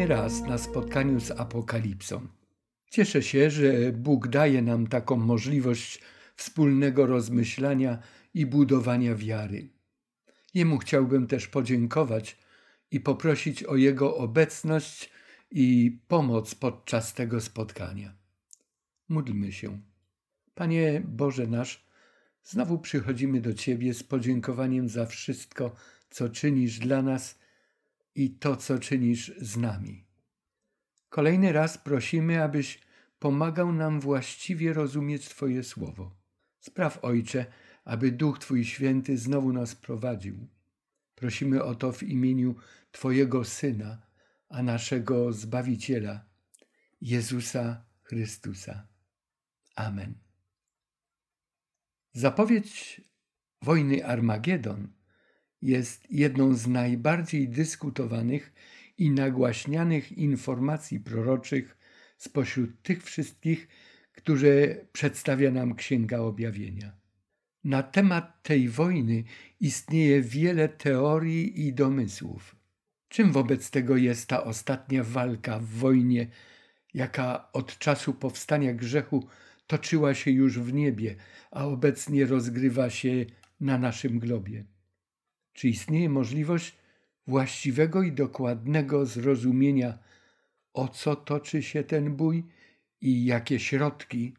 kolejny raz na spotkaniu z Apokalipsą. Cieszę się, że Bóg daje nam taką możliwość wspólnego rozmyślania i budowania wiary. Jemu chciałbym też podziękować i poprosić o Jego obecność i pomoc podczas tego spotkania. Módlmy się. Panie Boże nasz, znowu przychodzimy do Ciebie z podziękowaniem za wszystko, co czynisz dla nas i to, co czynisz z nami. Kolejny raz prosimy, abyś pomagał nam właściwie rozumieć Twoje słowo. Spraw, Ojcze, aby Duch Twój Święty znowu nas prowadził. Prosimy o to w imieniu Twojego Syna, a naszego Zbawiciela, Jezusa Chrystusa. Amen. Zapowiedź wojny Armagedon jest jedną z najbardziej dyskutowanych i nagłaśnianych informacji proroczych spośród tych wszystkich, które przedstawia nam Księga Objawienia. Na temat tej wojny istnieje wiele teorii i domysłów. Czym wobec tego jest ta ostatnia walka w wojnie, jaka od czasu powstania grzechu toczyła się już w niebie, a obecnie rozgrywa się na naszym globie? Czy istnieje możliwość właściwego i dokładnego zrozumienia, o co toczy się ten bój i jakie środki,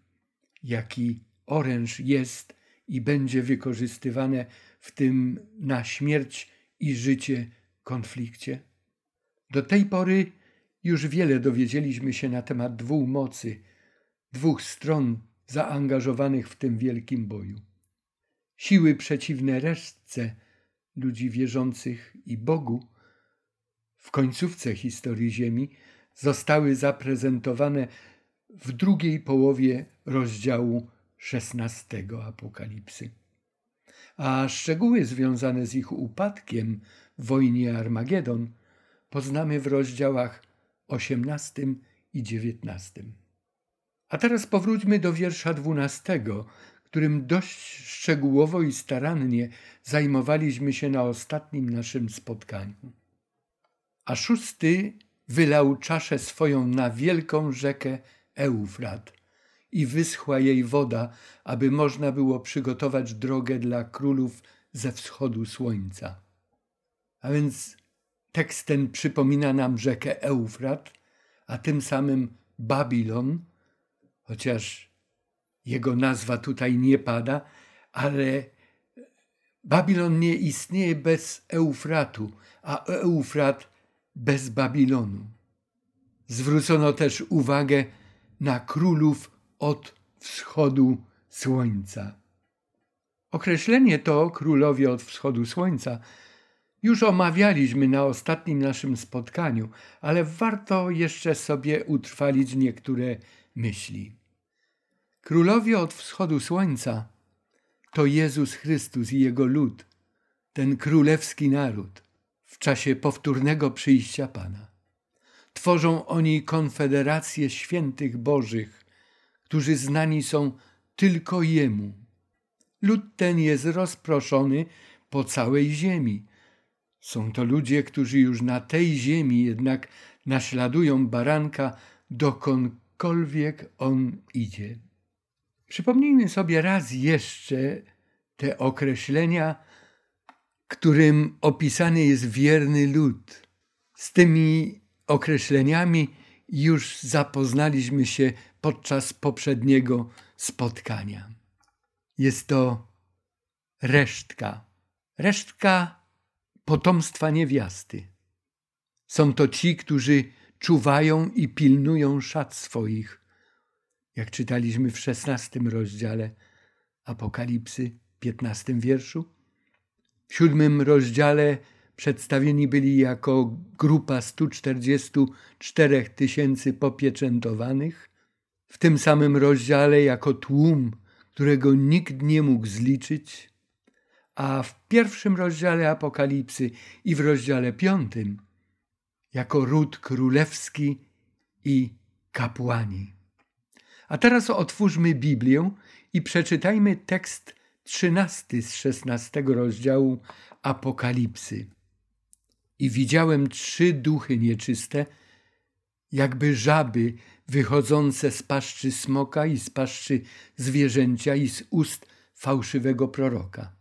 jaki oręż jest i będzie wykorzystywane w tym na śmierć i życie konflikcie? Do tej pory już wiele dowiedzieliśmy się na temat dwóch mocy, dwóch stron zaangażowanych w tym wielkim boju. Siły przeciwne resztce ludzi wierzących i Bogu w końcówce historii Ziemi zostały zaprezentowane w drugiej połowie rozdziału XVI Apokalipsy. A szczegóły związane z ich upadkiem w wojnie Armagedon poznamy w rozdziałach 18 i 19. A teraz powróćmy do wiersza 12, którym dość szczegółowo i starannie zajmowaliśmy się na ostatnim naszym spotkaniu. A szósty wylał czaszę swoją na wielką rzekę Eufrat i wyschła jej woda, aby można było przygotować drogę dla królów ze wschodu słońca. A więc tekst ten przypomina nam rzekę Eufrat, a tym samym Babilon, chociaż jego nazwa tutaj nie pada, ale Babilon nie istnieje bez Eufratu, a Eufrat bez Babilonu. Zwrócono też uwagę na królów od wschodu słońca. Określenie to królowie od wschodu słońca już omawialiśmy na ostatnim naszym spotkaniu, ale warto jeszcze sobie utrwalić niektóre myśli. Królowie od wschodu słońca to Jezus Chrystus i Jego lud, ten królewski naród w czasie powtórnego przyjścia Pana. Tworzą oni konfederację świętych Bożych, którzy znani są tylko Jemu. Lud ten jest rozproszony po całej ziemi. Są to ludzie, którzy już na tej ziemi jednak naśladują baranka, dokądkolwiek on idzie. Przypomnijmy sobie raz jeszcze te określenia, którym opisany jest wierny lud. Z tymi określeniami już zapoznaliśmy się podczas poprzedniego spotkania. Jest to resztka, resztka potomstwa niewiasty. Są to ci, którzy czuwają i pilnują szat swoich, jak czytaliśmy w szesnastym rozdziale Apokalipsy, piętnastym wierszu. W siódmym rozdziale przedstawieni byli jako grupa 144 tysięcy popieczętowanych, w tym samym rozdziale jako tłum, którego nikt nie mógł zliczyć, a w pierwszym rozdziale Apokalipsy i w rozdziale piątym jako ród królewski i kapłani. A teraz otwórzmy Biblię i przeczytajmy tekst trzynasty z szesnastego rozdziału Apokalipsy. I widziałem trzy duchy nieczyste, jakby żaby wychodzące z paszczy smoka i z paszczy zwierzęcia i z ust fałszywego proroka.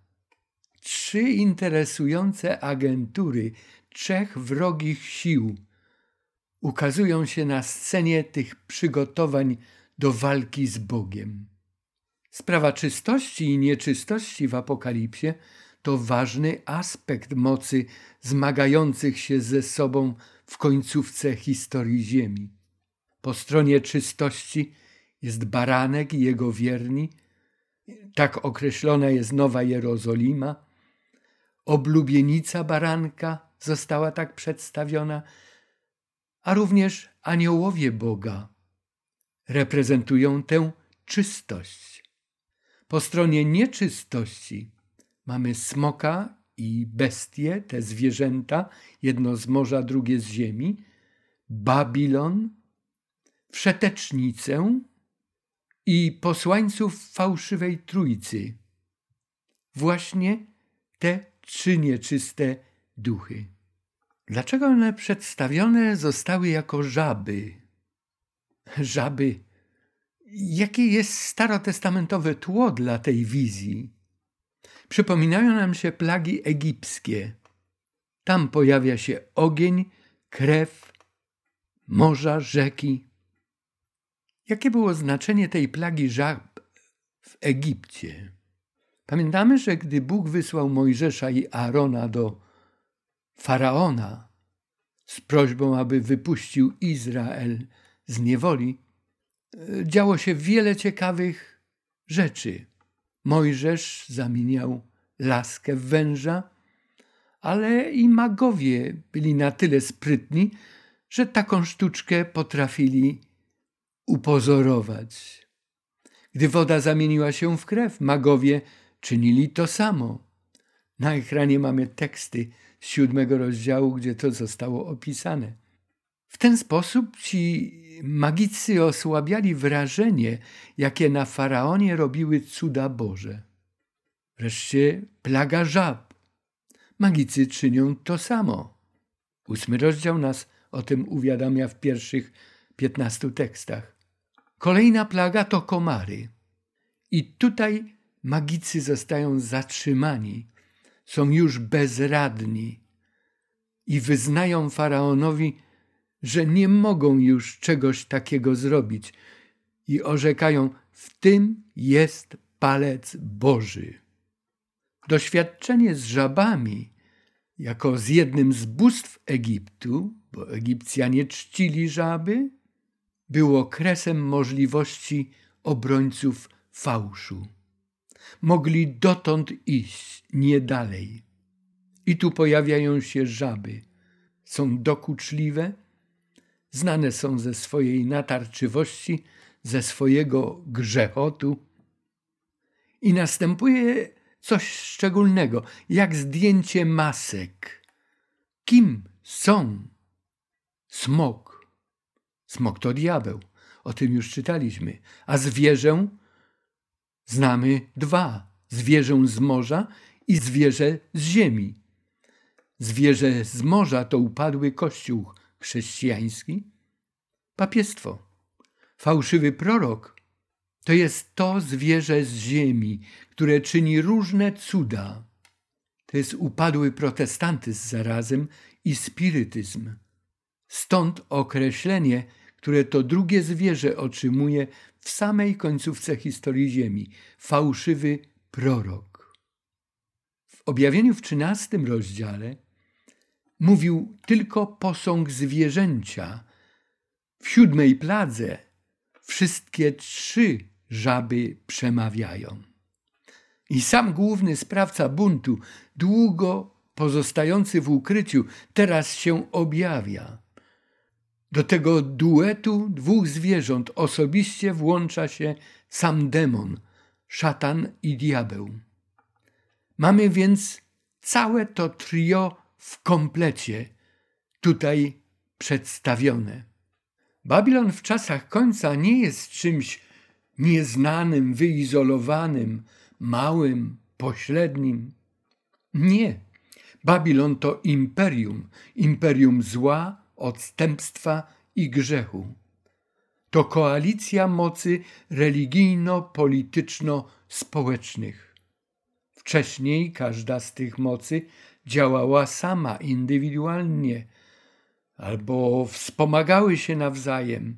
Trzy interesujące agentury trzech wrogich sił ukazują się na scenie tych przygotowań do walki z Bogiem. Sprawa czystości i nieczystości w Apokalipsie to ważny aspekt mocy zmagających się ze sobą w końcówce historii Ziemi. Po stronie czystości jest baranek i jego wierni, tak określona jest Nowa Jerozolima. Oblubienica baranka została tak przedstawiona, a również aniołowie Boga reprezentują tę czystość. Po stronie nieczystości mamy smoka i bestie, te zwierzęta, jedno z morza, drugie z ziemi, Babilon, wszetecznicę i posłańców fałszywej trójcy. Właśnie te trzy nieczyste duchy. Dlaczego one przedstawione zostały jako żaby? Żaby. Jakie jest starotestamentowe tło dla tej wizji? Przypominają nam się plagi egipskie. Tam pojawia się ogień, krew, morza, rzeki. Jakie było znaczenie tej plagi żab w Egipcie? Pamiętamy, że gdy Bóg wysłał Mojżesza i Aarona do faraona z prośbą, aby wypuścił Izrael z niewoli, działo się wiele ciekawych rzeczy. Mojżesz zamieniał laskę w węża, ale i magowie byli na tyle sprytni, że taką sztuczkę potrafili upozorować. Gdy woda zamieniła się w krew, magowie czynili to samo. Na ekranie mamy teksty z siódmego rozdziału, gdzie to zostało opisane. W ten sposób ci magicy osłabiali wrażenie, jakie na faraonie robiły cuda Boże. Wreszcie plaga żab. Magicy czynią to samo. Ósmy rozdział nas o tym uwiadamia w pierwszych piętnastu tekstach. Kolejna plaga to komary. I tutaj magicy zostają zatrzymani, są już bezradni i wyznają faraonowi, że nie mogą już czegoś takiego zrobić i orzekają: W tym jest palec Boży. Doświadczenie z żabami, jako z jednym z bóstw Egiptu, bo Egipcjanie czcili żaby, było kresem możliwości obrońców fałszu. Mogli dotąd iść, nie dalej. I tu pojawiają się żaby. Są dokuczliwe, znane są ze swojej natarczywości, ze swojego grzechotu. I następuje coś szczególnego, jak zdjęcie masek. Kim są? Smok. Smok to diabeł. O tym już czytaliśmy. A zwierzę znamy dwa. Zwierzę z morza i zwierzę z ziemi. Zwierzę z morza to upadły kościół chrześcijański, papiestwo. Fałszywy prorok to jest to zwierzę z ziemi, które czyni różne cuda. To jest upadły protestantyzm zarazem i spirytyzm. Stąd określenie, które to drugie zwierzę otrzymuje w samej końcówce historii Ziemi fałszywy prorok. W objawieniu w trzynastym rozdziale mówił tylko posąg zwierzęcia. W siódmej pladze wszystkie trzy żaby przemawiają. I sam główny sprawca buntu, długo pozostający w ukryciu, teraz się objawia. Do tego duetu dwóch zwierząt osobiście włącza się sam demon, szatan i diabeł. Mamy więc całe to trio w komplecie tutaj przedstawione. Babilon w czasach końca nie jest czymś nieznanym, wyizolowanym, małym, pośrednim. Nie. Babilon to imperium, imperium zła, odstępstwa i grzechu. To koalicja mocy religijno-polityczno-społecznych. Wcześniej każda z tych mocy działała sama, indywidualnie, albo wspomagały się nawzajem.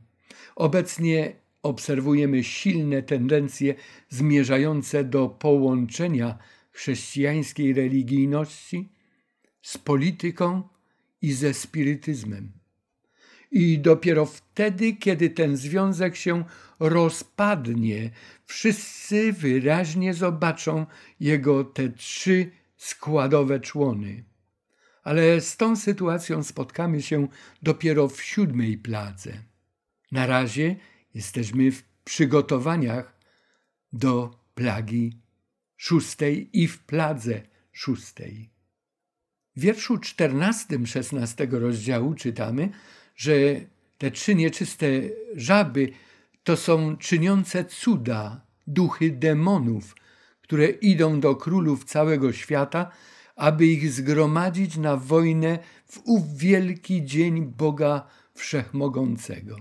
Obecnie obserwujemy silne tendencje zmierzające do połączenia chrześcijańskiej religijności z polityką i ze spirytyzmem. I dopiero wtedy, kiedy ten związek się rozpadnie, wszyscy wyraźnie zobaczą jego te trzy składowe człony. Ale z tą sytuacją spotkamy się dopiero w siódmej pladze. Na razie jesteśmy w przygotowaniach do plagi szóstej i w pladze szóstej. W wierszu czternastym szesnastego rozdziału czytamy, że te trzy nieczyste żaby to są czyniące cuda, duchy demonów, które idą do królów całego świata, aby ich zgromadzić na wojnę w ów wielki dzień Boga Wszechmogącego.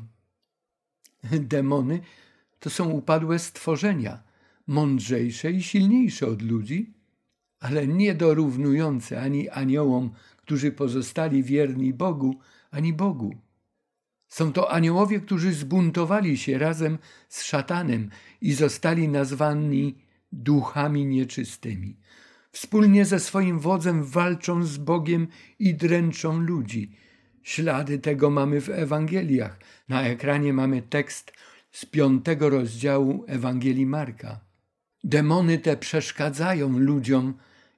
Demony to są upadłe stworzenia, mądrzejsze i silniejsze od ludzi, ale nie dorównujące ani aniołom, którzy pozostali wierni Bogu, ani Bogu. Są to aniołowie, którzy zbuntowali się razem z szatanem i zostali nazwani duchami nieczystymi. Wspólnie ze swoim wodzem walczą z Bogiem i dręczą ludzi. Ślady tego mamy w Ewangeliach. Na ekranie mamy tekst z piątego rozdziału Ewangelii Marka. Demony te przeszkadzają ludziom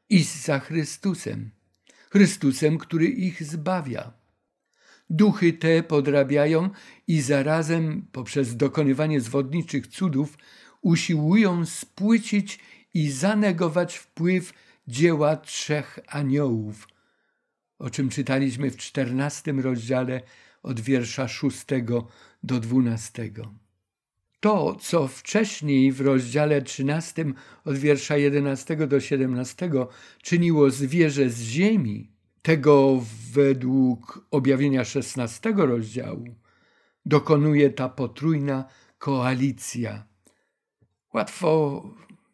iść za Chrystusem, Chrystusem, który ich zbawia. Duchy te podrabiają i zarazem poprzez dokonywanie zwodniczych cudów usiłują spłycić i zanegować wpływ dzieła trzech aniołów, o czym czytaliśmy w czternastym rozdziale od wiersza szóstego do dwunastego. To, co wcześniej w rozdziale 13 od wiersza 11 do 17 czyniło zwierzę z ziemi, tego według objawienia 16 rozdziału dokonuje ta potrójna koalicja. Łatwo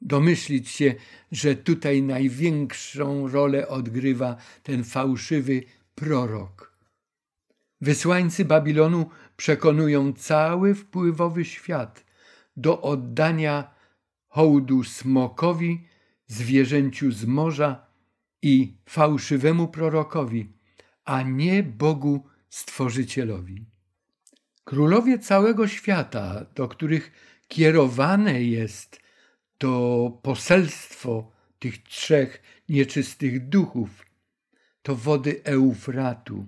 domyślić się, że tutaj największą rolę odgrywa ten fałszywy prorok. Wysłańcy Babilonu przekonują cały wpływowy świat do oddania hołdu smokowi, zwierzęciu z morza i fałszywemu prorokowi, a nie Bogu Stworzycielowi. Królowie całego świata, do których kierowane jest to poselstwo tych trzech nieczystych duchów, to wody Eufratu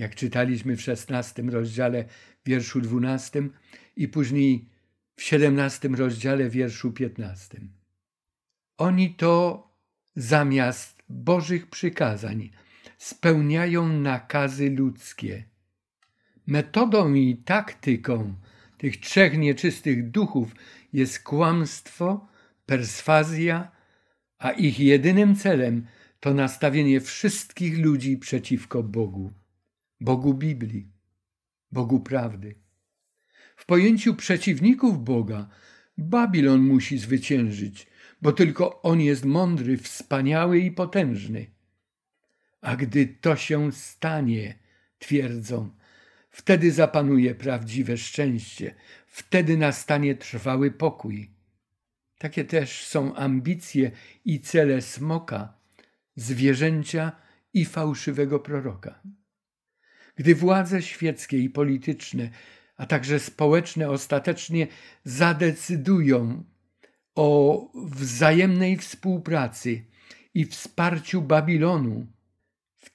jak czytaliśmy w szesnastym rozdziale, wierszu dwunastym i później w siedemnastym rozdziale, wierszu piętnastym. Oni to zamiast Bożych przykazań spełniają nakazy ludzkie. Metodą i taktyką tych trzech nieczystych duchów jest kłamstwo, perswazja, a ich jedynym celem to nastawienie wszystkich ludzi przeciwko Bogu. Bogu Biblii, Bogu prawdy. W pojęciu przeciwników Boga Babilon musi zwyciężyć, bo tylko on jest mądry, wspaniały i potężny. A gdy to się stanie, twierdzą, wtedy zapanuje prawdziwe szczęście, wtedy nastanie trwały pokój. Takie też są ambicje i cele smoka, zwierzęcia i fałszywego proroka. Gdy władze świeckie i polityczne, a także społeczne ostatecznie zadecydują o wzajemnej współpracy i wsparciu Babilonu,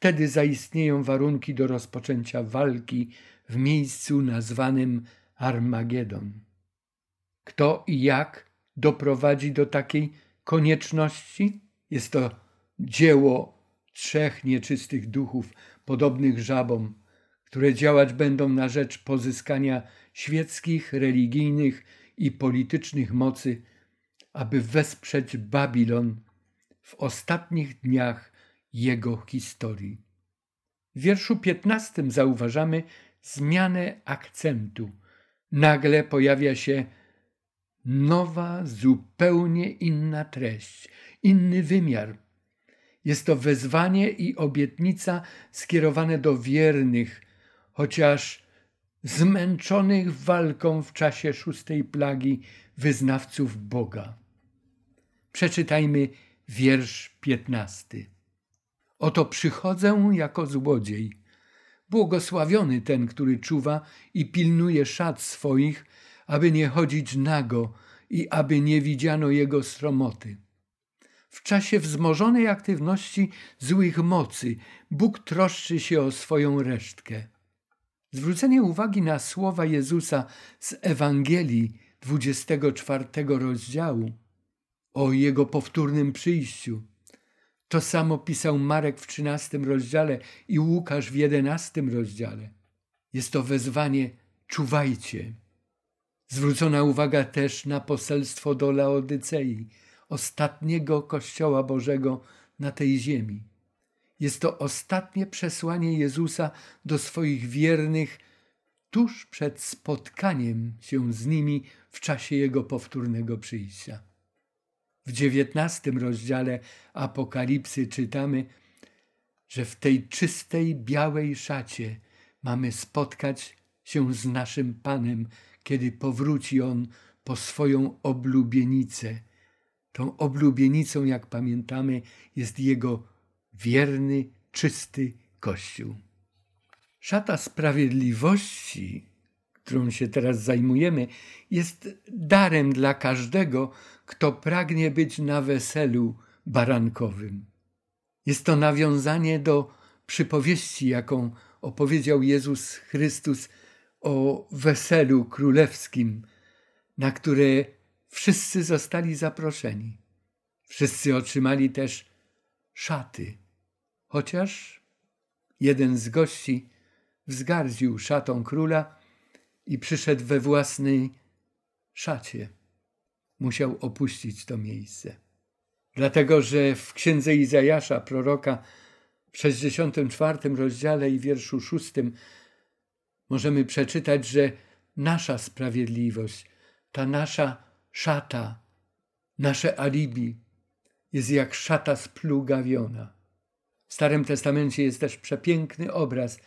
wtedy zaistnieją warunki do rozpoczęcia walki w miejscu nazwanym Armagedon. Kto i jak doprowadzi do takiej konieczności? Jest to dzieło trzech nieczystych duchów, podobnych żabom, które działać będą na rzecz pozyskania świeckich, religijnych i politycznych mocy, aby wesprzeć Babilon w ostatnich dniach jego historii. W wierszu piętnastym zauważamy zmianę akcentu. Nagle pojawia się nowa, zupełnie inna treść, inny wymiar. Jest to wezwanie i obietnica skierowane do wiernych, chociaż zmęczonych walką w czasie szóstej plagi wyznawców Boga. Przeczytajmy wiersz piętnasty. Oto przychodzę jako złodziej. Błogosławiony ten, który czuwa i pilnuje szat swoich, aby nie chodzić nago i aby nie widziano jego sromoty. W czasie wzmożonej aktywności złych mocy Bóg troszczy się o swoją resztkę. Zwrócenie uwagi na słowa Jezusa z Ewangelii 24 rozdziału o jego powtórnym przyjściu. To samo pisał Marek w 13 rozdziale i Łukasz w 11 rozdziale. Jest to wezwanie czuwajcie. Zwrócona uwaga też na poselstwo do Laodycei, ostatniego Kościoła Bożego na tej ziemi. Jest to ostatnie przesłanie Jezusa do swoich wiernych tuż przed spotkaniem się z nimi w czasie Jego powtórnego przyjścia. W dziewiętnastym rozdziale Apokalipsy czytamy, że w tej czystej, białej szacie mamy spotkać się z naszym Panem, kiedy powróci On po swoją oblubienicę. Tą oblubienicą, jak pamiętamy, jest Jego wierny, czysty Kościół. Szata sprawiedliwości, którą się teraz zajmujemy, jest darem dla każdego, kto pragnie być na weselu barankowym. Jest to nawiązanie do przypowieści, jaką opowiedział Jezus Chrystus o weselu królewskim, na które wszyscy zostali zaproszeni. Wszyscy otrzymali też szaty, chociaż jeden z gości wzgardził szatą króla i przyszedł we własnej szacie. Musiał opuścić to miejsce. Dlatego, że w księdze Izajasza, proroka, w 64 rozdziale i wierszu 6 możemy przeczytać, że nasza sprawiedliwość, ta nasza szata, nasze alibi jest jak szata splugawiona. W Starym Testamencie jest też przepiękny obraz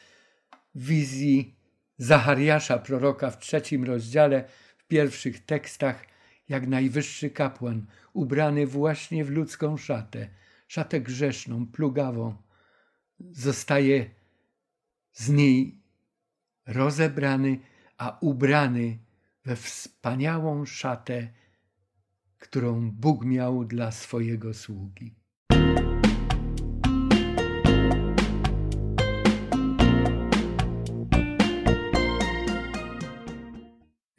wizji Zachariasza, proroka w trzecim rozdziale, w pierwszych tekstach, jak najwyższy kapłan, ubrany właśnie w ludzką szatę, szatę grzeszną, plugawą, zostaje z niej rozebrany, a ubrany we wspaniałą szatę, którą Bóg miał dla swojego sługi.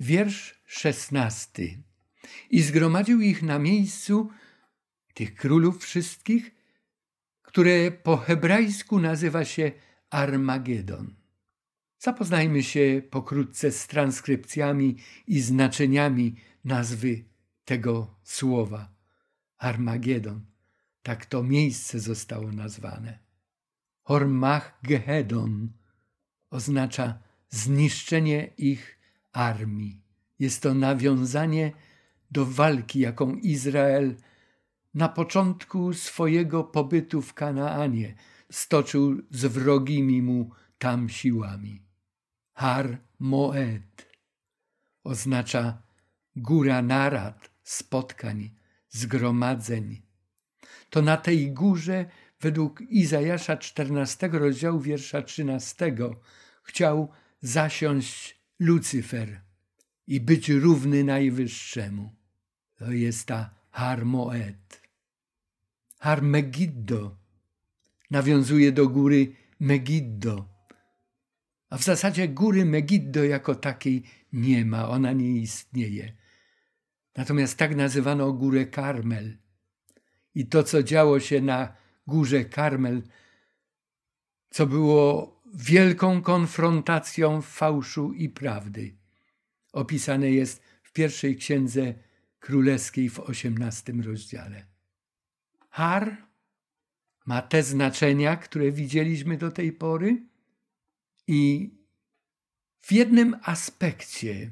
Wiersz szesnasty. I zgromadził ich na miejscu, tych królów wszystkich, które po hebrajsku nazywa się Armagedon. Zapoznajmy się pokrótce z transkrypcjami i znaczeniami nazwy tego słowa. Armagedon. Tak to miejsce zostało nazwane. Hormach Gehedon oznacza zniszczenie ich armii. Jest to nawiązanie do walki, jaką Izrael na początku swojego pobytu w Kanaanie stoczył z wrogimi mu tam siłami. Har Moed oznacza góra narad, spotkań, zgromadzeń. To na tej górze, według Izajasza 14 rozdziału wiersza 13, chciał zasiąść Lucyfer i być równy Najwyższemu. To jest ta Harmoet. Harmegiddo nawiązuje do góry Megiddo. A w zasadzie góry Megiddo jako takiej nie ma, ona nie istnieje. Natomiast tak nazywano górę Karmel. I to, co działo się na górze Karmel, co było wielką konfrontacją fałszu i prawdy. Opisane jest w pierwszej księdze królewskiej w osiemnastym rozdziale. Har ma te znaczenia, które widzieliśmy do tej pory i W jednym aspekcie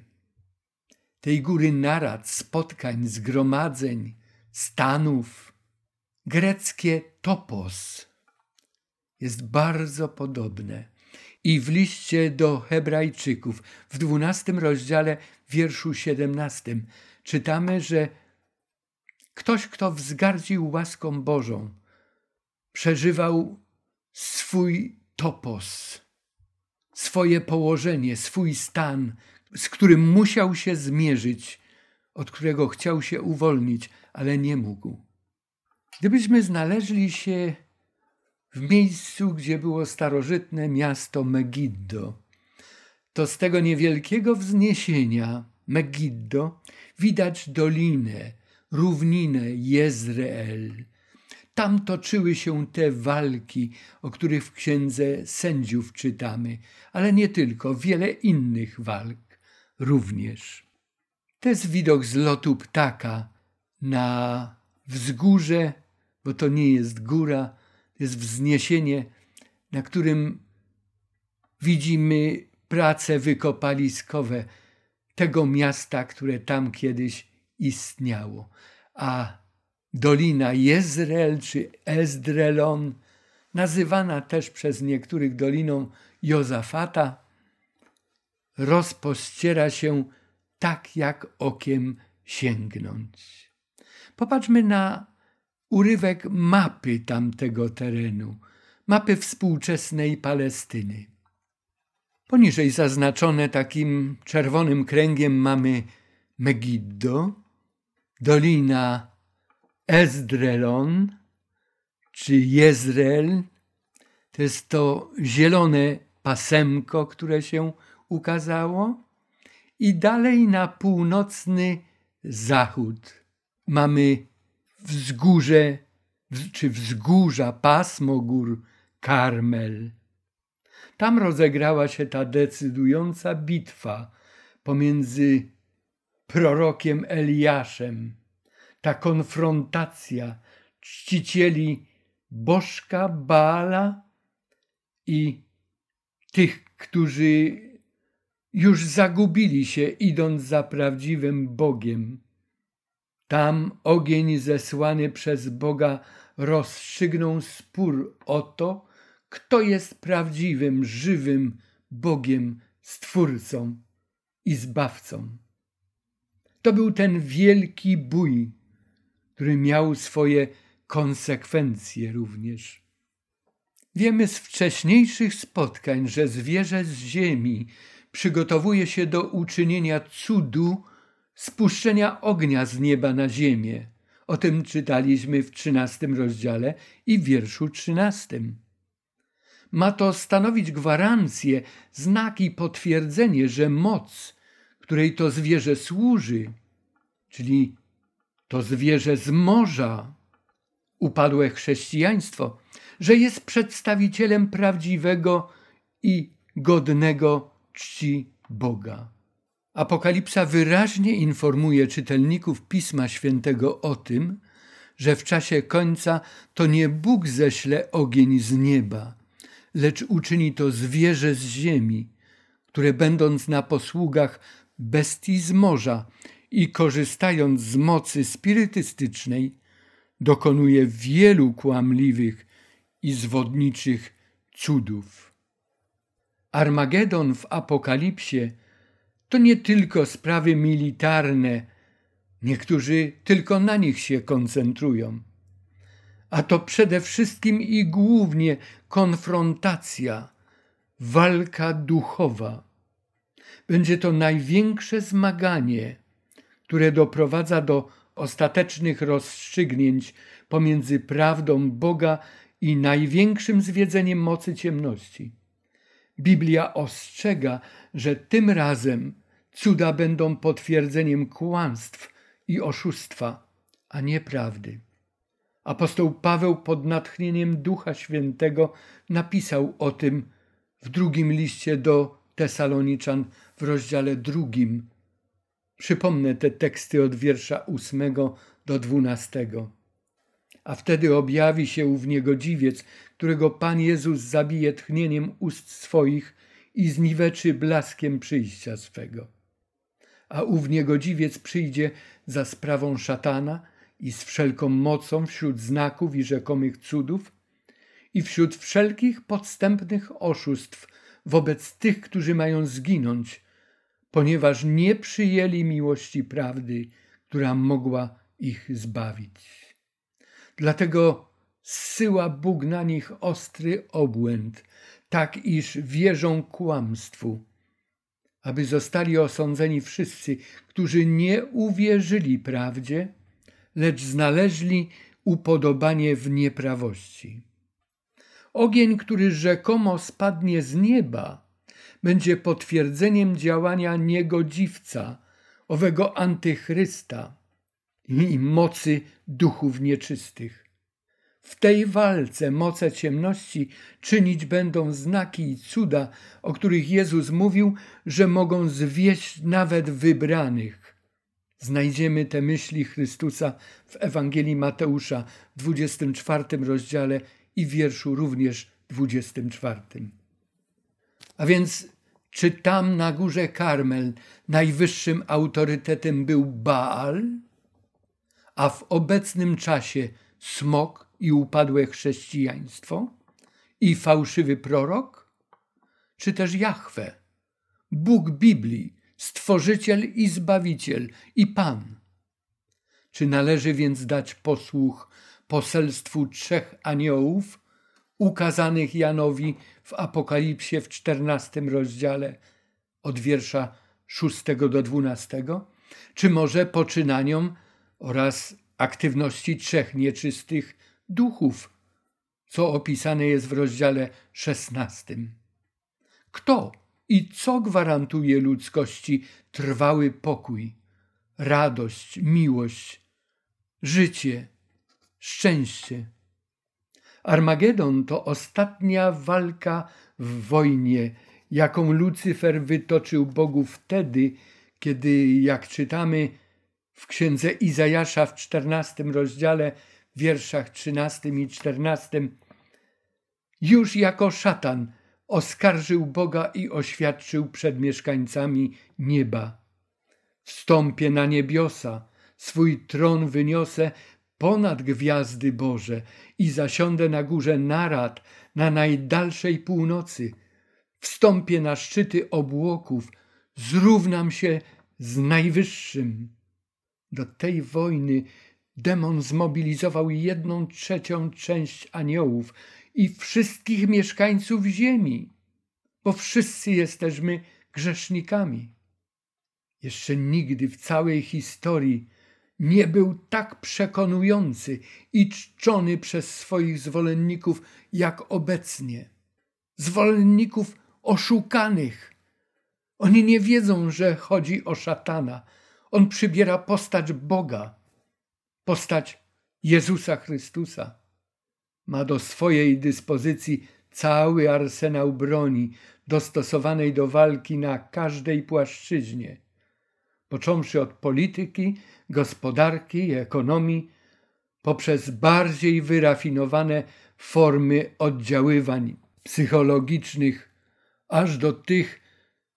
tej góry narad, spotkań, zgromadzeń, stanów, greckie topos jest bardzo podobne. I w liście do Hebrajczyków, w dwunastym rozdziale, wierszu siedemnastym, czytamy, że ktoś, kto wzgardził łaską Bożą, przeżywał swój topos, swoje położenie, swój stan, z którym musiał się zmierzyć, od którego chciał się uwolnić, ale nie mógł. Gdybyśmy znaleźli się w miejscu, gdzie było starożytne miasto Megiddo, to z tego niewielkiego wzniesienia Megiddo widać dolinę, równinę Jezreel. Tam toczyły się te walki, o których w księdze sędziów czytamy, ale nie tylko, wiele innych walk również. To jest widok z lotu ptaka na wzgórze, bo to nie jest góra, to jest wzniesienie, na którym widzimy prace wykopaliskowe tego miasta, które tam kiedyś istniało. A Dolina Jezreel czy Ezdrelon, nazywana też przez niektórych doliną Jozafata, rozpościera się tak jak okiem sięgnąć. Popatrzmy na urywek mapy tamtego terenu, mapy współczesnej Palestyny. Poniżej zaznaczone takim czerwonym kręgiem mamy Megiddo, Dolina Ezdrelon czy Jezreel. To jest to zielone pasemko, które się ukazało. I dalej na północny zachód mamy wzgórze, czy wzgórza, pasmo gór Karmel. Tam rozegrała się ta decydująca bitwa pomiędzy prorokiem Eliaszem, ta konfrontacja czcicieli Bożka, Baala i tych, którzy już zagubili się, idąc za prawdziwym Bogiem. Tam ogień zesłany przez Boga rozstrzygnął spór o to, kto jest prawdziwym, żywym Bogiem, Stwórcą i Zbawcą. To był ten wielki bój, który miał swoje konsekwencje również. Wiemy z wcześniejszych spotkań, że zwierzę z ziemi przygotowuje się do uczynienia cudu spuszczenia ognia z nieba na ziemię. O tym czytaliśmy w trzynastym rozdziale i w wierszu trzynastym. Ma to stanowić gwarancję, znak i potwierdzenie, że moc, której to zwierzę służy, czyli to zwierzę z morza, upadłe chrześcijaństwo, że jest przedstawicielem prawdziwego i godnego czci Boga. Apokalipsa wyraźnie informuje czytelników Pisma Świętego o tym, że w czasie końca to nie Bóg ześle ogień z nieba, lecz uczyni to zwierzę z ziemi, które będąc na posługach bestii z morza i korzystając z mocy spirytystycznej, dokonuje wielu kłamliwych i zwodniczych cudów. Armagedon w Apokalipsie to nie tylko sprawy militarne, niektórzy tylko na nich się koncentrują, a to przede wszystkim i głównie konfrontacja, walka duchowa. Będzie to największe zmaganie, które doprowadza do ostatecznych rozstrzygnięć pomiędzy prawdą Boga i największym zwiedzeniem mocy ciemności. Biblia ostrzega, że tym razem cuda będą potwierdzeniem kłamstw i oszustwa, a nie prawdy. Apostoł Paweł pod natchnieniem Ducha Świętego napisał o tym w drugim liście do Tesaloniczan w rozdziale drugim. Przypomnę te teksty od wiersza ósmego do dwunastego a wtedy objawi się ów niegodziwiec, którego Pan Jezus zabije tchnieniem ust swoich i zniweczy blaskiem przyjścia swego. A ów niegodziwiec przyjdzie za sprawą szatana i z wszelką mocą wśród znaków i rzekomych cudów i wśród wszelkich podstępnych oszustw wobec tych, którzy mają zginąć, ponieważ nie przyjęli miłości prawdy, która mogła ich zbawić. Dlatego zsyła Bóg na nich ostry obłęd, tak iż wierzą kłamstwu, aby zostali osądzeni wszyscy, którzy nie uwierzyli prawdzie, lecz znaleźli upodobanie w nieprawości. Ogień, który rzekomo spadnie z nieba, będzie potwierdzeniem działania niegodziwca, owego antychrysta i mocy duchów nieczystych. W tej walce moce ciemności czynić będą znaki i cuda, o których Jezus mówił, że mogą zwieść nawet wybranych. Znajdziemy te myśli Chrystusa w Ewangelii Mateusza w 24 rozdziale i wierszu również 24. A więc czy tam na górze Karmel najwyższym autorytetem był Baal, a w obecnym czasie smok i upadłe chrześcijaństwo i fałszywy prorok? Czy też Jahwe, Bóg Biblii, Stworzyciel i Zbawiciel i Pan? Czy należy więc dać posłuch poselstwu trzech aniołów ukazanych Janowi w Apokalipsie w czternastym rozdziale od wiersza szóstego do dwunastego? Czy może poczynaniom oraz aktywności trzech nieczystych duchów, co opisane jest w rozdziale szesnastym? Kto i co gwarantuje ludzkości trwały pokój, radość, miłość, życie, szczęście? Armagedon to ostatnia walka w wojnie, jaką Lucyfer wytoczył Bogu wtedy, kiedy, jak czytamy w księdze Izajasza w czternastym rozdziale, wierszach trzynastym i czternastym, już jako szatan oskarżył Boga i oświadczył przed mieszkańcami nieba. Wstąpię na niebiosa, swój tron wyniosę ponad gwiazdy Boże i zasiądę na górze narad na najdalszej północy. Wstąpię na szczyty obłoków, zrównam się z Najwyższym. Do tej wojny demon zmobilizował jedną trzecią część aniołów i wszystkich mieszkańców ziemi, bo wszyscy jesteśmy grzesznikami. Jeszcze nigdy w całej historii nie był tak przekonujący i czczony przez swoich zwolenników jak obecnie. Zwolenników oszukanych. Oni nie wiedzą, że chodzi o szatana. On przybiera postać Boga, postać Jezusa Chrystusa. Ma do swojej dyspozycji cały arsenał broni dostosowanej do walki na każdej płaszczyźnie, począwszy od polityki gospodarki i ekonomii poprzez bardziej wyrafinowane formy oddziaływań psychologicznych, aż do tych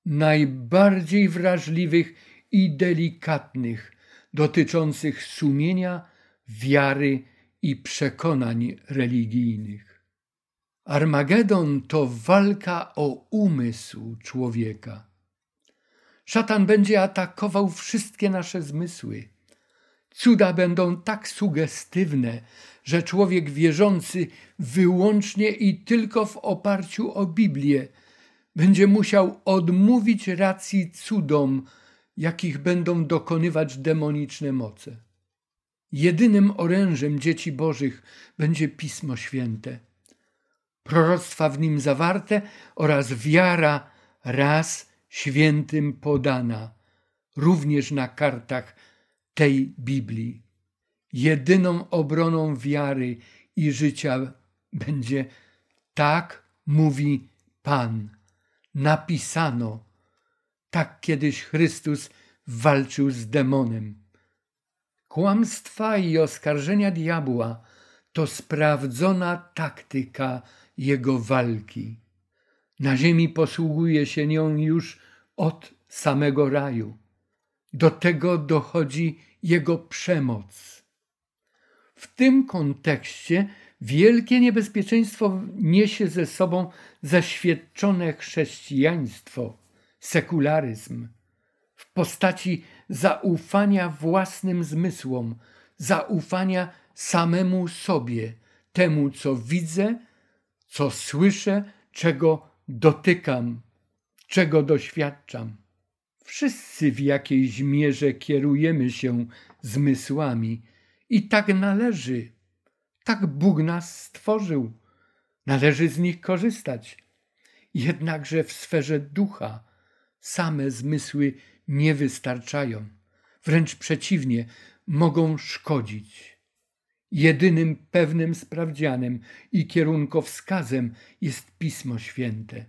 najbardziej wrażliwych i delikatnych, dotyczących sumienia, wiary i przekonań religijnych. Armagedon to walka o umysł człowieka. Szatan będzie atakował wszystkie nasze zmysły Cuda będą tak sugestywne, że człowiek wierzący wyłącznie i tylko w oparciu o Biblię będzie musiał odmówić racji cudom, jakich będą dokonywać demoniczne moce. Jedynym orężem dzieci Bożych będzie Pismo Święte, proroctwa w nim zawarte oraz wiara raz świętym podana, również na kartach tej Biblii. Jedyną obroną wiary i życia będzie tak mówi Pan. Napisano. Tak kiedyś Chrystus walczył z demonem. Kłamstwa i oskarżenia diabła to sprawdzona taktyka jego walki. Na ziemi posługuje się nią już od samego raju. Do tego dochodzi jego przemoc. W tym kontekście wielkie niebezpieczeństwo niesie ze sobą zaświadczone chrześcijaństwo, sekularyzm w postaci zaufania własnym zmysłom, zaufania samemu sobie, temu, co widzę, co słyszę, czego dotykam, czego doświadczam. Wszyscy w jakiejś mierze kierujemy się zmysłami i tak należy. Tak Bóg nas stworzył. Należy z nich korzystać. Jednakże w sferze ducha same zmysły nie wystarczają. Wręcz przeciwnie, mogą szkodzić. Jedynym pewnym sprawdzianem i kierunkowskazem jest Pismo Święte.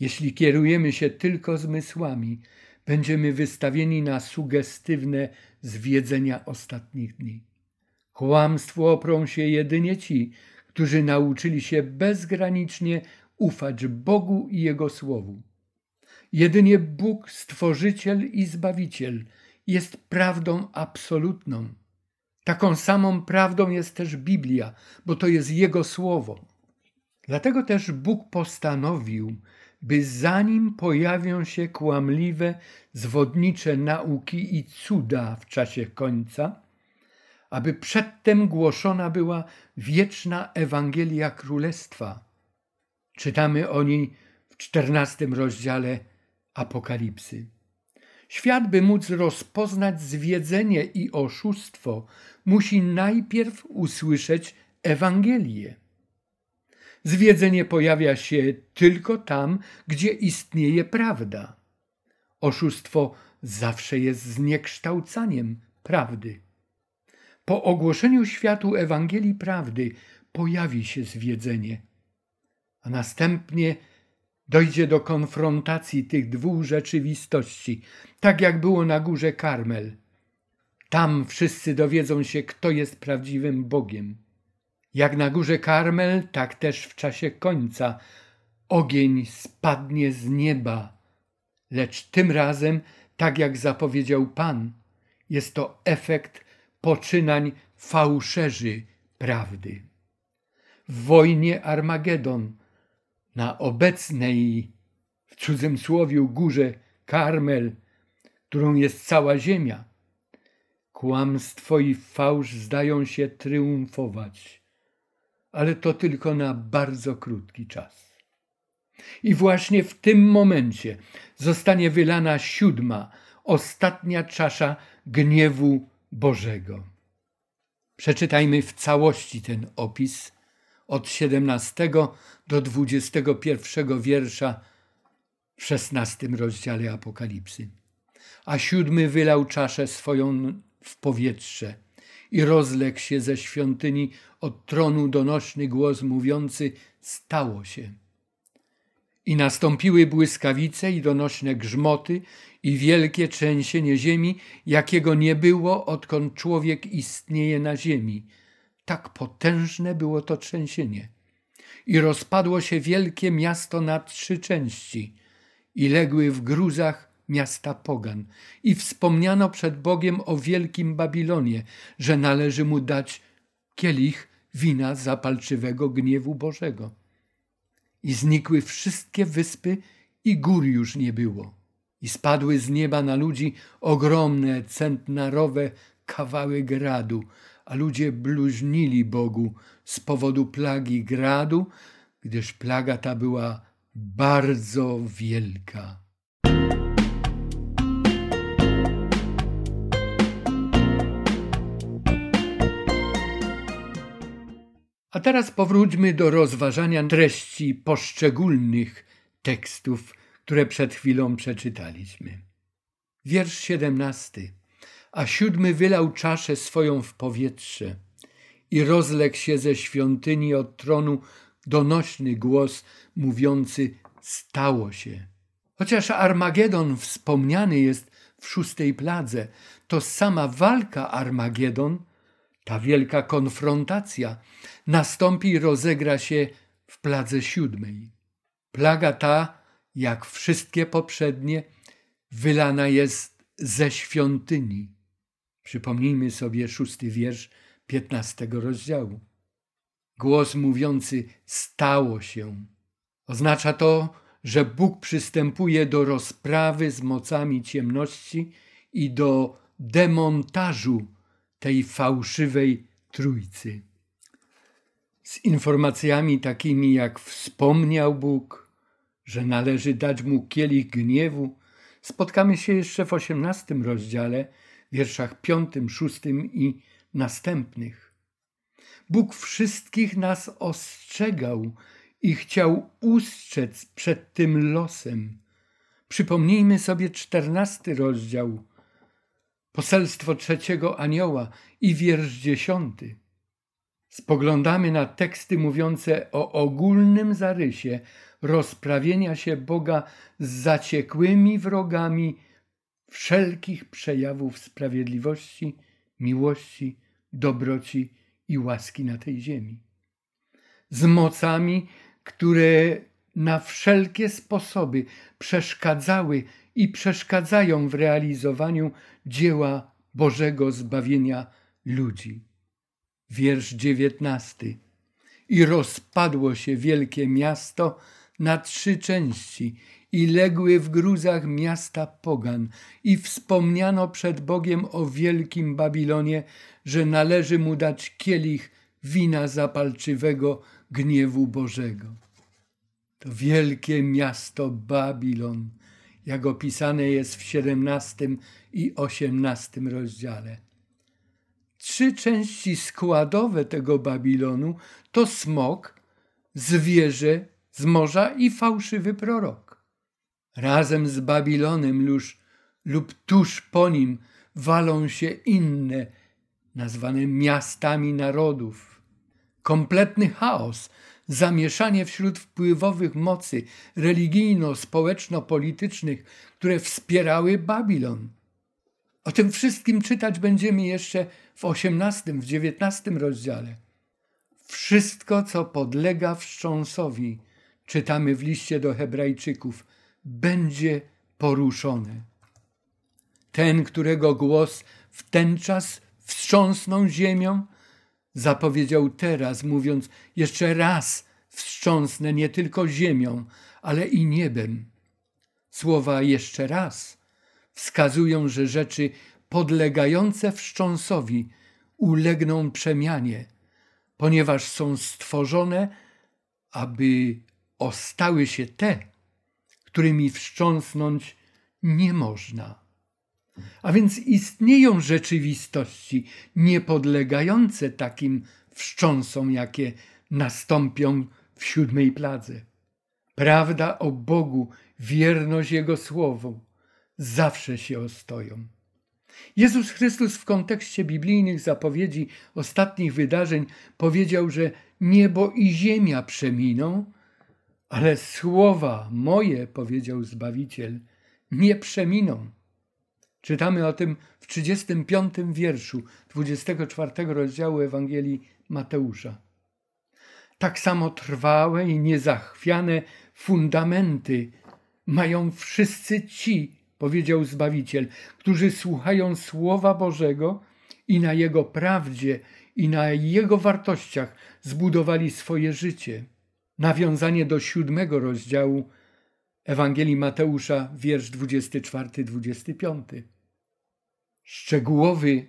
Jeśli kierujemy się tylko zmysłami, będziemy wystawieni na sugestywne zwiedzenia ostatnich dni. Kłamstwu oprą się jedynie ci, którzy nauczyli się bezgranicznie ufać Bogu i Jego Słowu. Jedynie Bóg, Stworzyciel i Zbawiciel, jest prawdą absolutną. Taką samą prawdą jest też Biblia, bo to jest Jego Słowo. Dlatego też Bóg postanowił, by zanim pojawią się kłamliwe, zwodnicze nauki i cuda w czasie końca, aby przedtem głoszona była wieczna Ewangelia Królestwa. Czytamy o niej w czternastym rozdziale Apokalipsy. Świat, by móc rozpoznać zwiedzenie i oszustwo, musi najpierw usłyszeć Ewangelię. Zwiedzenie pojawia się tylko tam, gdzie istnieje prawda. Oszustwo zawsze jest zniekształcaniem prawdy. Po ogłoszeniu światu Ewangelii prawdy pojawi się zwiedzenie, a następnie dojdzie do konfrontacji tych dwóch rzeczywistości, tak jak było na górze Karmel. Tam wszyscy dowiedzą się, kto jest prawdziwym Bogiem. Jak na górze Karmel, tak też w czasie końca ogień spadnie z nieba, lecz tym razem, tak jak zapowiedział Pan, jest to efekt poczynań fałszerzy prawdy. W wojnie Armagedon na obecnej w cudzym słowiu górze Karmel, którą jest cała ziemia, kłamstwo i fałsz zdają się triumfować, ale to tylko na bardzo krótki czas. I właśnie w tym momencie zostanie wylana siódma, ostatnia czasza gniewu Bożego. Przeczytajmy w całości ten opis od 17 do 21 wiersza w 16 rozdziale Apokalipsy. A siódmy wylał czaszę swoją w powietrze i rozległ się ze świątyni od tronu donośny głos mówiący: Stało się. I nastąpiły błyskawice i donośne grzmoty i wielkie trzęsienie ziemi, jakiego nie było, odkąd człowiek istnieje na ziemi. Tak potężne było to trzęsienie. I rozpadło się wielkie miasto na trzy części i legły w gruzach miasta pogan. I wspomniano przed Bogiem o wielkim Babilonie, że należy mu dać kielich wina zapalczywego gniewu Bożego i znikły wszystkie wyspy i gór już nie było. I spadły z nieba na ludzi ogromne, centnarowe kawały gradu, a ludzie bluźnili Bogu z powodu plagi gradu, gdyż plaga ta była bardzo wielka. A teraz powróćmy do rozważania treści poszczególnych tekstów, które przed chwilą przeczytaliśmy. Wiersz siedemnasty. A siódmy wylał czaszę swoją w powietrze i rozległ się ze świątyni od tronu donośny głos mówiący stało się. Chociaż Armagedon wspomniany jest w szóstej pladze, to sama walka Armagedon – ta wielka konfrontacja nastąpi i rozegra się w pladze siódmej. Plaga ta, jak wszystkie poprzednie, wylana jest ze świątyni. Przypomnijmy sobie szósty wiersz piętnastego rozdziału. Głos mówiący stało się. Oznacza to, że Bóg przystępuje do rozprawy z mocami ciemności i do demontażu tej fałszywej trójcy. Z informacjami takimi jak wspomniał Bóg, że należy dać mu kielich gniewu, spotkamy się jeszcze w osiemnastym rozdziale, wierszach piątym, szóstym i następnych. Bóg wszystkich nas ostrzegał i chciał ustrzec przed tym losem. Przypomnijmy sobie czternasty rozdział, poselstwo trzeciego anioła i wiersz dziesiąty. Spoglądamy na teksty mówiące o ogólnym zarysie rozprawienia się Boga z zaciekłymi wrogami wszelkich przejawów sprawiedliwości, miłości, dobroci i łaski na tej ziemi. Z mocami, które na wszelkie sposoby przeszkadzały i przeszkadzają w realizowaniu dzieła Bożego zbawienia ludzi. Wiersz dziewiętnasty. I rozpadło się wielkie miasto na trzy części i legły w gruzach miasta pogan i wspomniano przed Bogiem o wielkim Babilonie, że należy mu dać kielich wina zapalczywego gniewu Bożego. To wielkie miasto Babilon, jak opisane jest w XVII i XVIII rozdziale. Trzy części składowe tego Babilonu to smok, zwierzę z morza i fałszywy prorok. Razem z Babilonem już lub tuż po nim walą się inne, nazwane miastami narodów. Kompletny chaos, zamieszanie wśród wpływowych mocy religijno-społeczno-politycznych, które wspierały Babilon. O tym wszystkim czytać będziemy jeszcze w osiemnastym, w dziewiętnastym rozdziale. Wszystko, co podlega wstrząsowi, czytamy w liście do Hebrajczyków, będzie poruszone. Ten, którego głos w ten czas wstrząsnął ziemią, zapowiedział teraz, mówiąc: Jeszcze raz wstrząsnę nie tylko ziemią, ale i niebem. Słowa jeszcze raz wskazują, że rzeczy podlegające wstrząsowi ulegną przemianie, ponieważ są stworzone, aby ostały się te, którymi wstrząsnąć nie można. A więc istnieją rzeczywistości niepodlegające takim wstrząsom, jakie nastąpią w siódmej pladze. Prawda o Bogu, wierność Jego Słowu zawsze się ostoją. Jezus Chrystus w kontekście biblijnych zapowiedzi ostatnich wydarzeń powiedział, że niebo i ziemia przeminą, ale słowa moje, powiedział Zbawiciel, nie przeminą. Czytamy o tym w 35 wierszu 24 rozdziału Ewangelii Mateusza. Tak samo trwałe i niezachwiane fundamenty mają wszyscy ci, powiedział Zbawiciel, którzy słuchają Słowa Bożego i na Jego prawdzie i na Jego wartościach zbudowali swoje życie. Nawiązanie do siódmego rozdziału Ewangelii Mateusza, wiersz 24-25. Szczegółowy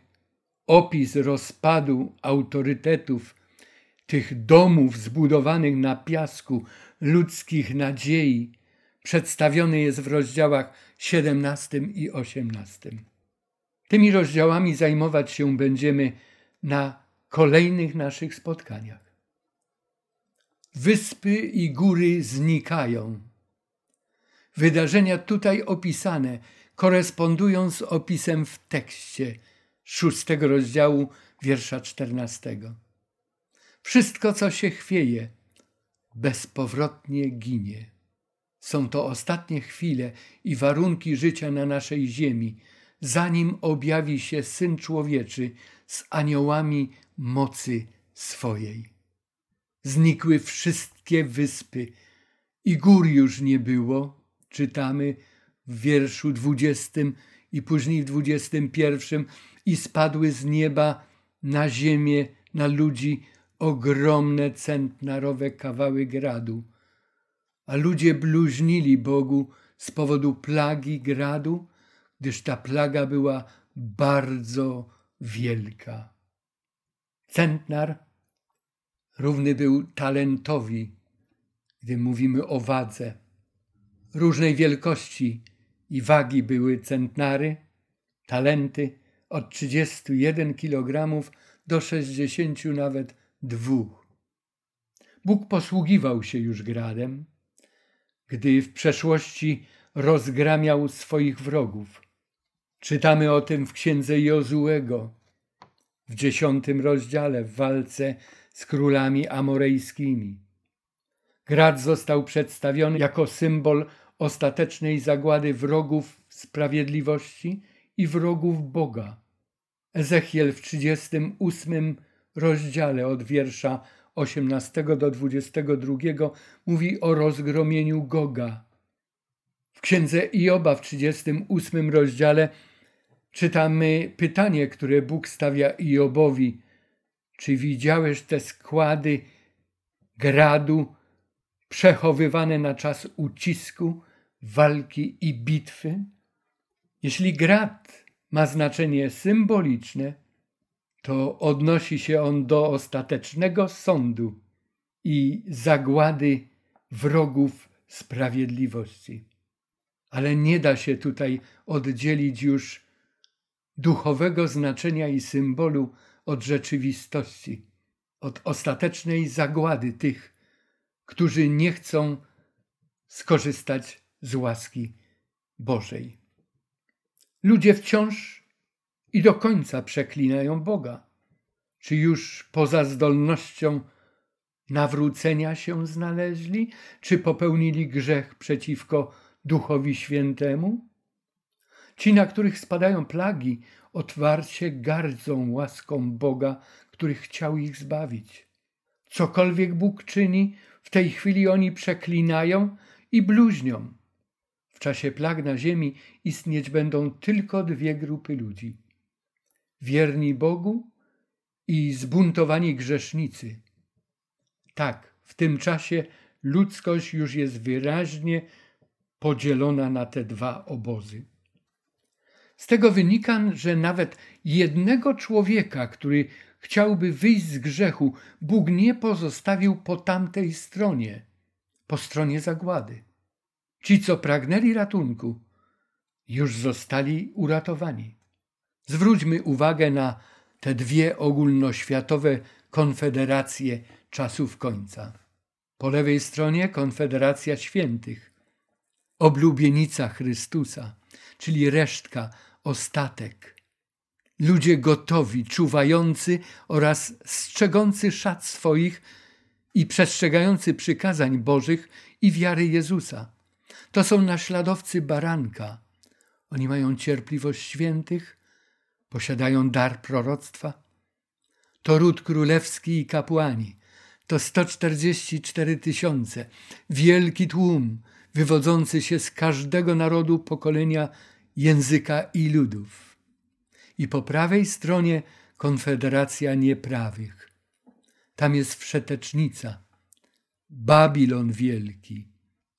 opis rozpadu autorytetów tych domów zbudowanych na piasku ludzkich nadziei przedstawiony jest w rozdziałach 17 i 18. Tymi rozdziałami zajmować się będziemy na kolejnych naszych spotkaniach. Wyspy i góry znikają. Wydarzenia tutaj opisane korespondują z opisem w tekście szóstego rozdziału wiersza czternastego. Wszystko, co się chwieje, bezpowrotnie ginie. Są to ostatnie chwile i warunki życia na naszej ziemi, zanim objawi się Syn Człowieczy z aniołami mocy swojej. Znikły wszystkie wyspy i gór już nie było, czytamy w wierszu dwudziestym i później w dwudziestym pierwszym i spadły z nieba na ziemię, na ludzi ogromne centnarowe kawały gradu. A ludzie bluźnili Bogu z powodu plagi gradu, gdyż ta plaga była bardzo wielka. Centnar równy był talentowi, gdy mówimy o wadze. Różnej wielkości i wagi były centnary, talenty od 31 kg do 60 nawet dwóch. Bóg posługiwał się już gradem, gdy w przeszłości rozgramiał swoich wrogów. Czytamy o tym w księdze Jozułego, w dziesiątym rozdziale w walce z królami amorejskimi. Grad został przedstawiony jako symbol ostatecznej zagłady wrogów sprawiedliwości i wrogów Boga. Ezechiel w 38 rozdziale od wiersza 18 do 22 mówi o rozgromieniu Goga. W księdze Ioba w 38 rozdziale czytamy pytanie, które Bóg stawia Iobowi. Czy widziałeś te składy gradu przechowywane na czas ucisku, walki i bitwy? Jeśli grad ma znaczenie symboliczne, to odnosi się on do ostatecznego sądu i zagłady wrogów sprawiedliwości. Ale nie da się tutaj oddzielić już duchowego znaczenia i symbolu od rzeczywistości, od ostatecznej zagłady tych, którzy nie chcą skorzystać z łaski Bożej. Ludzie wciąż i do końca przeklinają Boga. Czy już poza zdolnością nawrócenia się znaleźli, czy popełnili grzech przeciwko Duchowi Świętemu? Ci, na których spadają plagi, otwarcie gardzą łaską Boga, który chciał ich zbawić. Cokolwiek Bóg czyni, w tej chwili oni przeklinają i bluźnią. W czasie plag na ziemi istnieć będą tylko dwie grupy ludzi: wierni Bogu i zbuntowani grzesznicy. Tak, w tym czasie ludzkość już jest wyraźnie podzielona na te dwa obozy. Z tego wynika, że nawet jednego człowieka, który chciałby wyjść z grzechu, Bóg nie pozostawił po tamtej stronie, po stronie zagłady. Ci, co pragnęli ratunku, już zostali uratowani. Zwróćmy uwagę na te dwie ogólnoświatowe konfederacje czasów końca. Po lewej stronie Konfederacja Świętych, oblubienica Chrystusa, czyli resztka, ostatek. Ludzie gotowi, czuwający oraz strzegący szat swoich i przestrzegający przykazań Bożych i wiary Jezusa. To są naśladowcy baranka. Oni mają cierpliwość świętych, posiadają dar proroctwa. To ród królewski i kapłani. To 144 tysiące, wielki tłum, wywodzący się z każdego narodu, pokolenia, języka i ludów. I po prawej stronie Konfederacja Nieprawych. Tam jest wszetecznica, Babilon Wielki.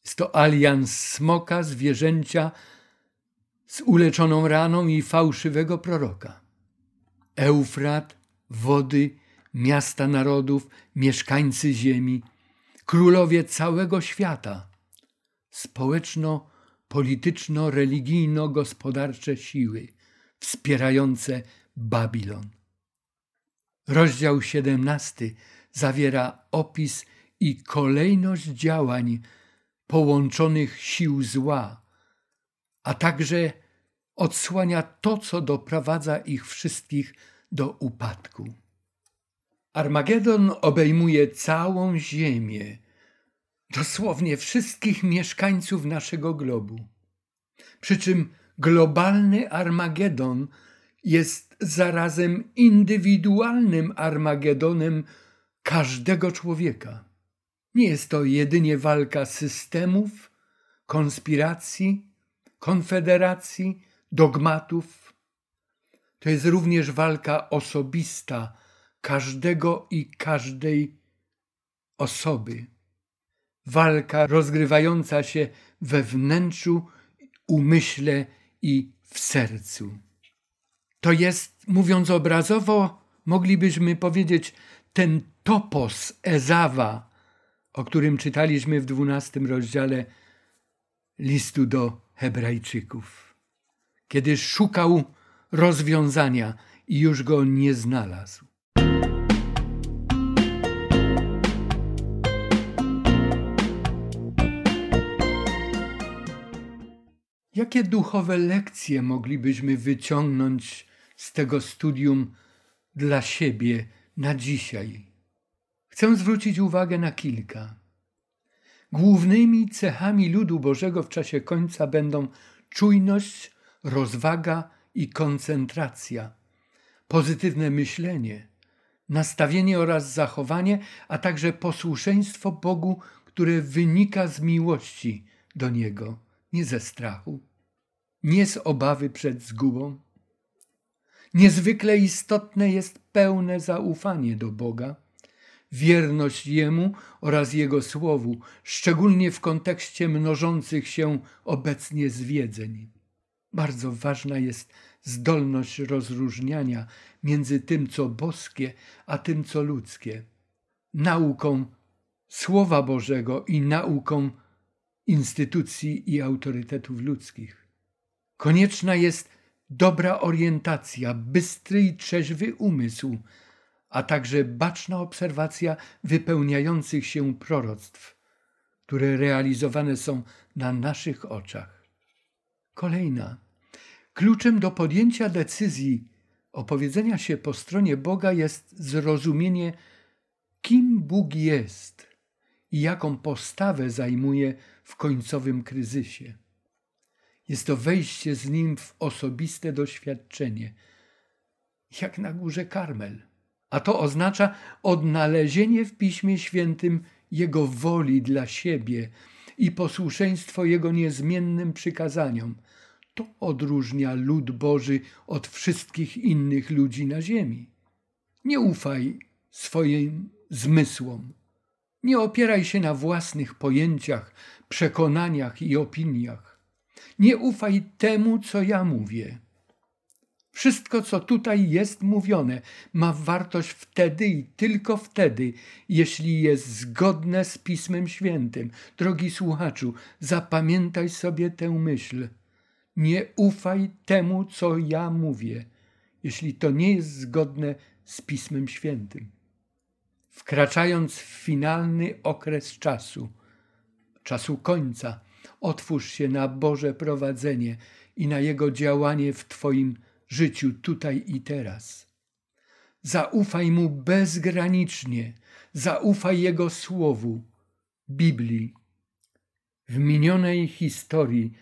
Jest to alians smoka, zwierzęcia z uleczoną raną i fałszywego proroka. Eufrat, wody, miasta narodów, mieszkańcy ziemi, królowie całego świata, społeczno-polityczno-religijno-gospodarcze siły wspierające Babilon. Rozdział 17 zawiera opis i kolejność działań połączonych sił zła, a także odsłania to, co doprowadza ich wszystkich do upadku. Armagedon obejmuje całą Ziemię, dosłownie wszystkich mieszkańców naszego globu. Przy czym globalny Armagedon jest zarazem indywidualnym Armagedonem każdego człowieka. Nie jest to jedynie walka systemów, konspiracji, konfederacji, dogmatów. To jest również walka osobista każdego i każdej osoby. Walka rozgrywająca się we wnętrzu, umyśle i w sercu. To jest, mówiąc obrazowo, moglibyśmy powiedzieć, ten topos Ezawa, o którym czytaliśmy w dwunastym rozdziale listu do Hebrajczyków, kiedy szukał rozwiązania i już go nie znalazł. Jakie duchowe lekcje moglibyśmy wyciągnąć z tego studium dla siebie na dzisiaj? Chcę zwrócić uwagę na kilka. Głównymi cechami ludu Bożego w czasie końca będą czujność, rozwaga i koncentracja, pozytywne myślenie, nastawienie oraz zachowanie, a także posłuszeństwo Bogu, które wynika z miłości do Niego, nie ze strachu, nie z obawy przed zgubą. Niezwykle istotne jest pełne zaufanie do Boga wierność Jemu oraz Jego Słowu, szczególnie w kontekście mnożących się obecnie zwiedzeń. Bardzo ważna jest zdolność rozróżniania między tym, co boskie, a tym, co ludzkie. Nauką Słowa Bożego i nauką instytucji i autorytetów ludzkich. Konieczna jest dobra orientacja, bystry i trzeźwy umysł, a także baczna obserwacja wypełniających się proroctw, które realizowane są na naszych oczach. Kolejna. Kluczem do podjęcia decyzji opowiedzenia się po stronie Boga jest zrozumienie, kim Bóg jest i jaką postawę zajmuje w końcowym kryzysie. Jest to wejście z Nim w osobiste doświadczenie, jak na górze Karmel a to oznacza odnalezienie w Piśmie Świętym Jego woli dla siebie i posłuszeństwo Jego niezmiennym przykazaniom. To odróżnia lud Boży od wszystkich innych ludzi na ziemi. Nie ufaj swoim zmysłom. Nie opieraj się na własnych pojęciach, przekonaniach i opiniach. Nie ufaj temu, co ja mówię. Wszystko, co tutaj jest mówione, ma wartość wtedy i tylko wtedy, jeśli jest zgodne z Pismem Świętym. Drogi słuchaczu, zapamiętaj sobie tę myśl. Nie ufaj temu, co ja mówię, jeśli to nie jest zgodne z Pismem Świętym. Wkraczając w finalny okres czasu, czasu końca, otwórz się na Boże prowadzenie i na Jego działanie w Twoim życiu tutaj i teraz. Zaufaj mu bezgranicznie, zaufaj jego słowu, Biblii. W minionej historii,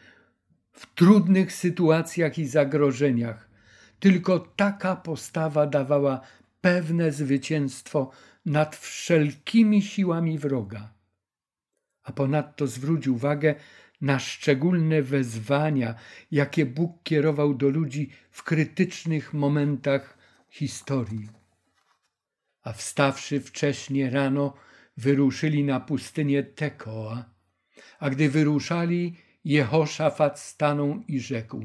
w trudnych sytuacjach i zagrożeniach, tylko taka postawa dawała pewne zwycięstwo nad wszelkimi siłami wroga. A ponadto zwróć uwagę na szczególne wezwania, jakie Bóg kierował do ludzi w krytycznych momentach historii. A wstawszy wcześnie rano, wyruszyli na pustynię Tekoa. A gdy wyruszali, Jehoszafat stanął i rzekł: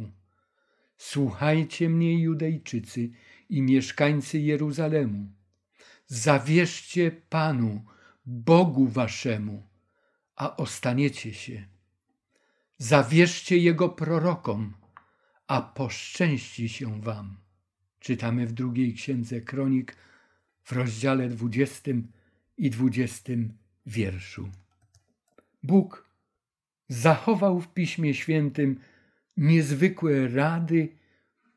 Słuchajcie mnie, Judejczycy i mieszkańcy Jeruzalemu. Zawierzcie Panu, Bogu waszemu, a ostaniecie się. Zawierzcie Jego prorokom, a poszczęści się wam. Czytamy w drugiej księdze Kronik w rozdziale dwudziestym i dwudziestym wierszu. Bóg zachował w Piśmie Świętym niezwykłe rady,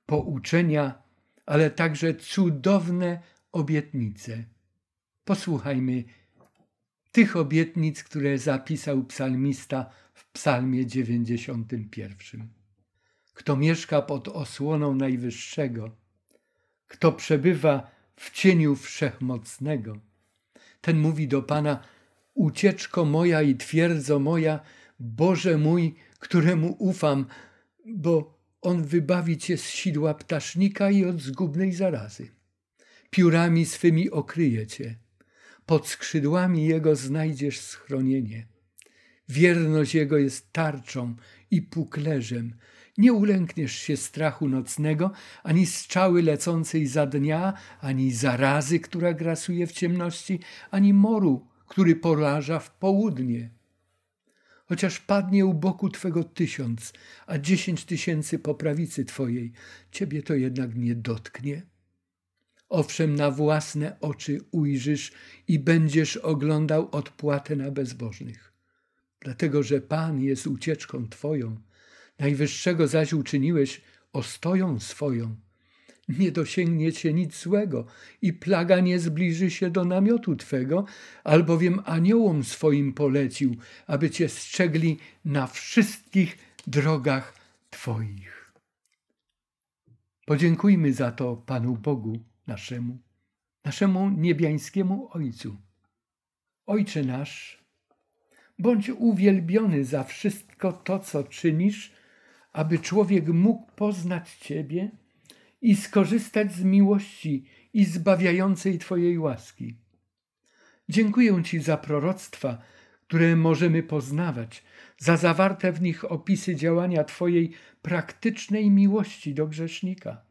pouczenia, ale także cudowne obietnice. Posłuchajmy tych obietnic, które zapisał psalmista w Psalmie 91. Kto mieszka pod osłoną Najwyższego, kto przebywa w cieniu Wszechmocnego, ten mówi do Pana: ucieczko moja i twierdzo moja, Boże mój, któremu ufam, bo On wybawi cię z sidła ptasznika i od zgubnej zarazy. Piórami swymi okryje cię, pod skrzydłami Jego znajdziesz schronienie. Wierność Jego jest tarczą i puklerzem. Nie ulękniesz się strachu nocnego, ani strzały lecącej za dnia, ani zarazy, która grasuje w ciemności, ani moru, który poraża w południe. Chociaż padnie u boku Twego tysiąc, a dziesięć tysięcy po prawicy Twojej, Ciebie to jednak nie dotknie. Owszem, na własne oczy ujrzysz i będziesz oglądał odpłatę na bezbożnych. Dlatego, że Pan jest ucieczką Twoją, Najwyższego zaś uczyniłeś ostoją swoją. Nie dosięgnie cię nic złego i plaga nie zbliży się do namiotu Twego, albowiem aniołom swoim polecił, aby Cię strzegli na wszystkich drogach Twoich. Podziękujmy za to Panu Bogu naszemu, naszemu niebiańskiemu Ojcu. Ojcze nasz, bądź uwielbiony za wszystko to, co czynisz, aby człowiek mógł poznać Ciebie i skorzystać z miłości i zbawiającej Twojej łaski. Dziękuję Ci za proroctwa, które możemy poznawać, za zawarte w nich opisy działania Twojej praktycznej miłości do grzesznika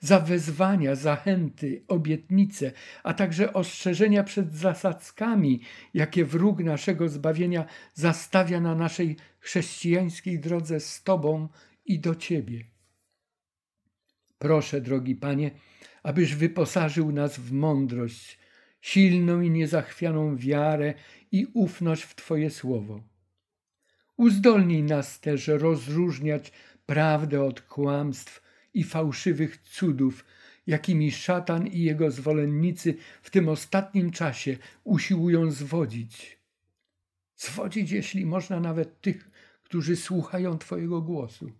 za wezwania, zachęty, obietnice, a także ostrzeżenia przed zasadzkami, jakie wróg naszego zbawienia zastawia na naszej chrześcijańskiej drodze z Tobą i do Ciebie. Proszę, drogi Panie, abyś wyposażył nas w mądrość, silną i niezachwianą wiarę i ufność w Twoje słowo. Uzdolnij nas też rozróżniać prawdę od kłamstw, i fałszywych cudów, jakimi szatan i jego zwolennicy w tym ostatnim czasie usiłują zwodzić. Zwodzić, jeśli można, nawet tych, którzy słuchają Twojego głosu.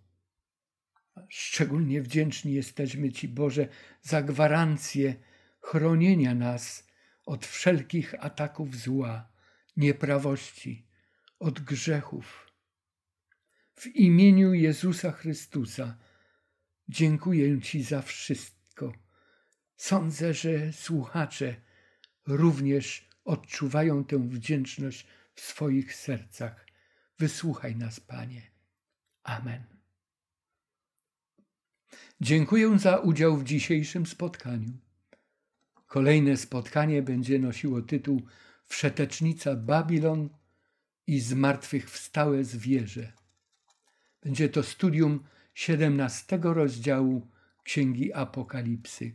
Szczególnie wdzięczni jesteśmy Ci, Boże, za gwarancję chronienia nas od wszelkich ataków zła, nieprawości, od grzechów. W imieniu Jezusa Chrystusa Dziękuję Ci za wszystko. Sądzę, że słuchacze również odczuwają tę wdzięczność w swoich sercach. Wysłuchaj nas, Panie. Amen. Dziękuję za udział w dzisiejszym spotkaniu. Kolejne spotkanie będzie nosiło tytuł Wszetecznica Babilon i zmartwychwstałe zwierzę. Będzie to studium 17 rozdziału Księgi Apokalipsy.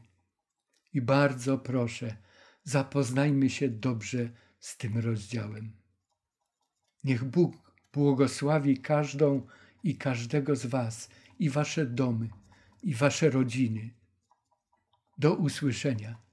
I bardzo proszę, zapoznajmy się dobrze z tym rozdziałem. Niech Bóg błogosławi każdą i każdego z Was, i Wasze domy, i Wasze rodziny. Do usłyszenia.